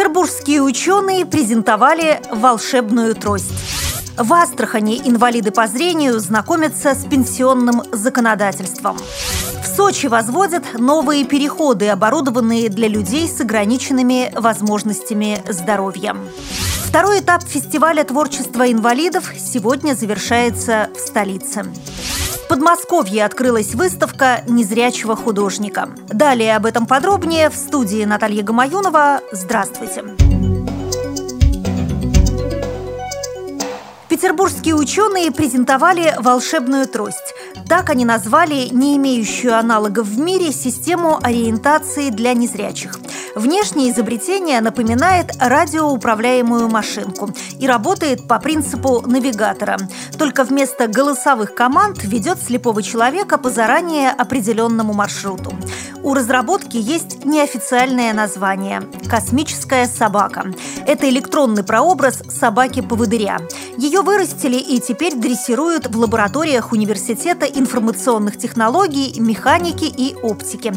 Петербургские ученые презентовали волшебную трость. В Астрахани инвалиды по зрению знакомятся с пенсионным законодательством. В Сочи возводят новые переходы, оборудованные для людей с ограниченными возможностями здоровья. Второй этап фестиваля творчества инвалидов сегодня завершается в столице. Подмосковье открылась выставка незрячего художника. Далее об этом подробнее в студии Наталья Гамаюнова. Здравствуйте! Петербургские ученые презентовали волшебную трость. Так они назвали не имеющую аналогов в мире систему ориентации для незрячих. Внешнее изобретение напоминает радиоуправляемую машинку и работает по принципу навигатора. Только вместо голосовых команд ведет слепого человека по заранее определенному маршруту. У разработки есть неофициальное название – «Космическая собака». Это электронный прообраз собаки-поводыря. Ее вырастили и теперь дрессируют в лабораториях Университета информационных технологий, механики и оптики.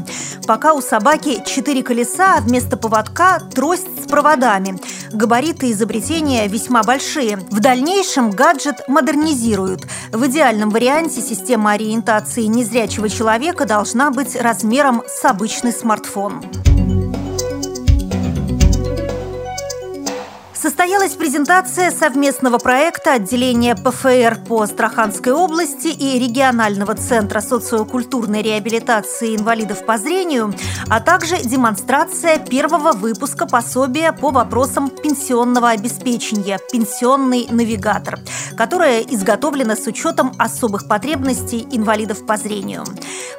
Пока у собаки четыре колеса, а вместо поводка – трость с проводами. Габариты изобретения весьма большие. В дальнейшем гаджет модернизируют. В идеальном варианте система ориентации незрячего человека должна быть размером с обычный смартфон. Состоялась презентация совместного проекта отделения ПФР по Астраханской области и регионального центра социокультурной реабилитации инвалидов по зрению, а также демонстрация первого выпуска пособия по вопросам пенсионного обеспечения «Пенсионный навигатор», которое изготовлено с учетом особых потребностей инвалидов по зрению.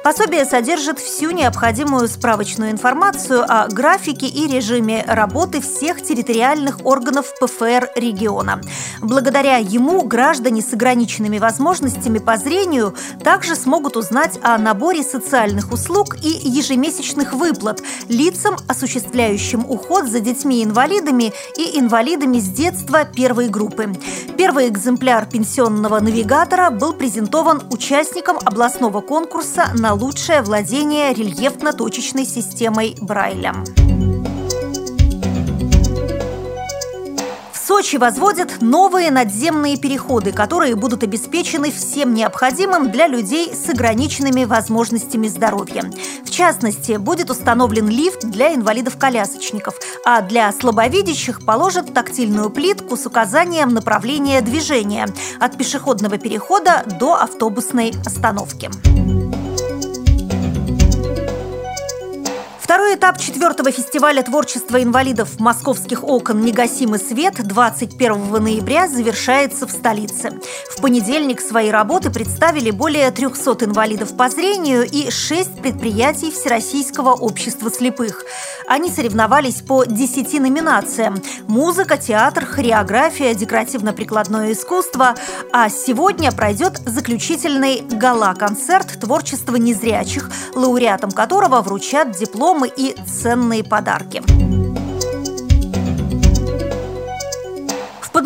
Пособие содержит всю необходимую справочную информацию о графике и режиме работы всех территориальных органов ПФР региона. Благодаря ему граждане с ограниченными возможностями по зрению также смогут узнать о наборе социальных услуг и ежемесячных выплат лицам, осуществляющим уход за детьми-инвалидами и инвалидами с детства первой группы. Первый экземпляр пенсионного навигатора был презентован участникам областного конкурса на лучшее владение рельефно-точечной системой Брайля. Сочи возводят новые надземные переходы, которые будут обеспечены всем необходимым для людей с ограниченными возможностями здоровья. В частности, будет установлен лифт для инвалидов-колясочников, а для слабовидящих положат тактильную плитку с указанием направления движения от пешеходного перехода до автобусной остановки. Этап четвертого фестиваля творчества инвалидов «Московских окон. Негасимый свет» 21 ноября завершается в столице. В понедельник свои работы представили более 300 инвалидов по зрению и 6 предприятий Всероссийского общества слепых. Они соревновались по 10 номинациям – музыка, театр, хореография, декоративно-прикладное искусство. А сегодня пройдет заключительный гала-концерт творчества незрячих, лауреатам которого вручат диплом дипломы и ценные подарки.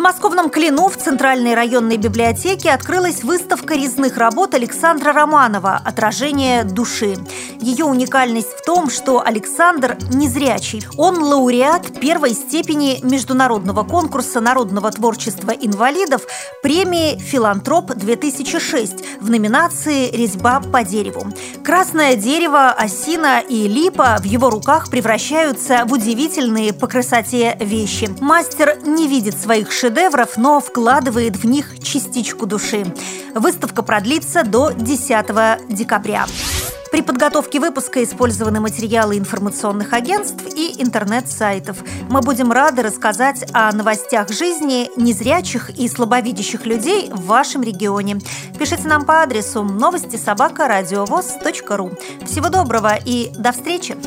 Подмосковном Клину в Центральной районной библиотеке открылась выставка резных работ Александра Романова «Отражение души». Ее уникальность в том, что Александр незрячий. Он лауреат первой степени международного конкурса народного творчества инвалидов премии «Филантроп-2006» в номинации «Резьба по дереву». Красное дерево, осина и липа в его руках превращаются в удивительные по красоте вещи. Мастер не видит своих шедевров, но вкладывает в них частичку души. Выставка продлится до 10 декабря. При подготовке выпуска использованы материалы информационных агентств и интернет-сайтов. Мы будем рады рассказать о новостях жизни незрячих и слабовидящих людей в вашем регионе. Пишите нам по адресу новости собака ру. Всего доброго и до встречи!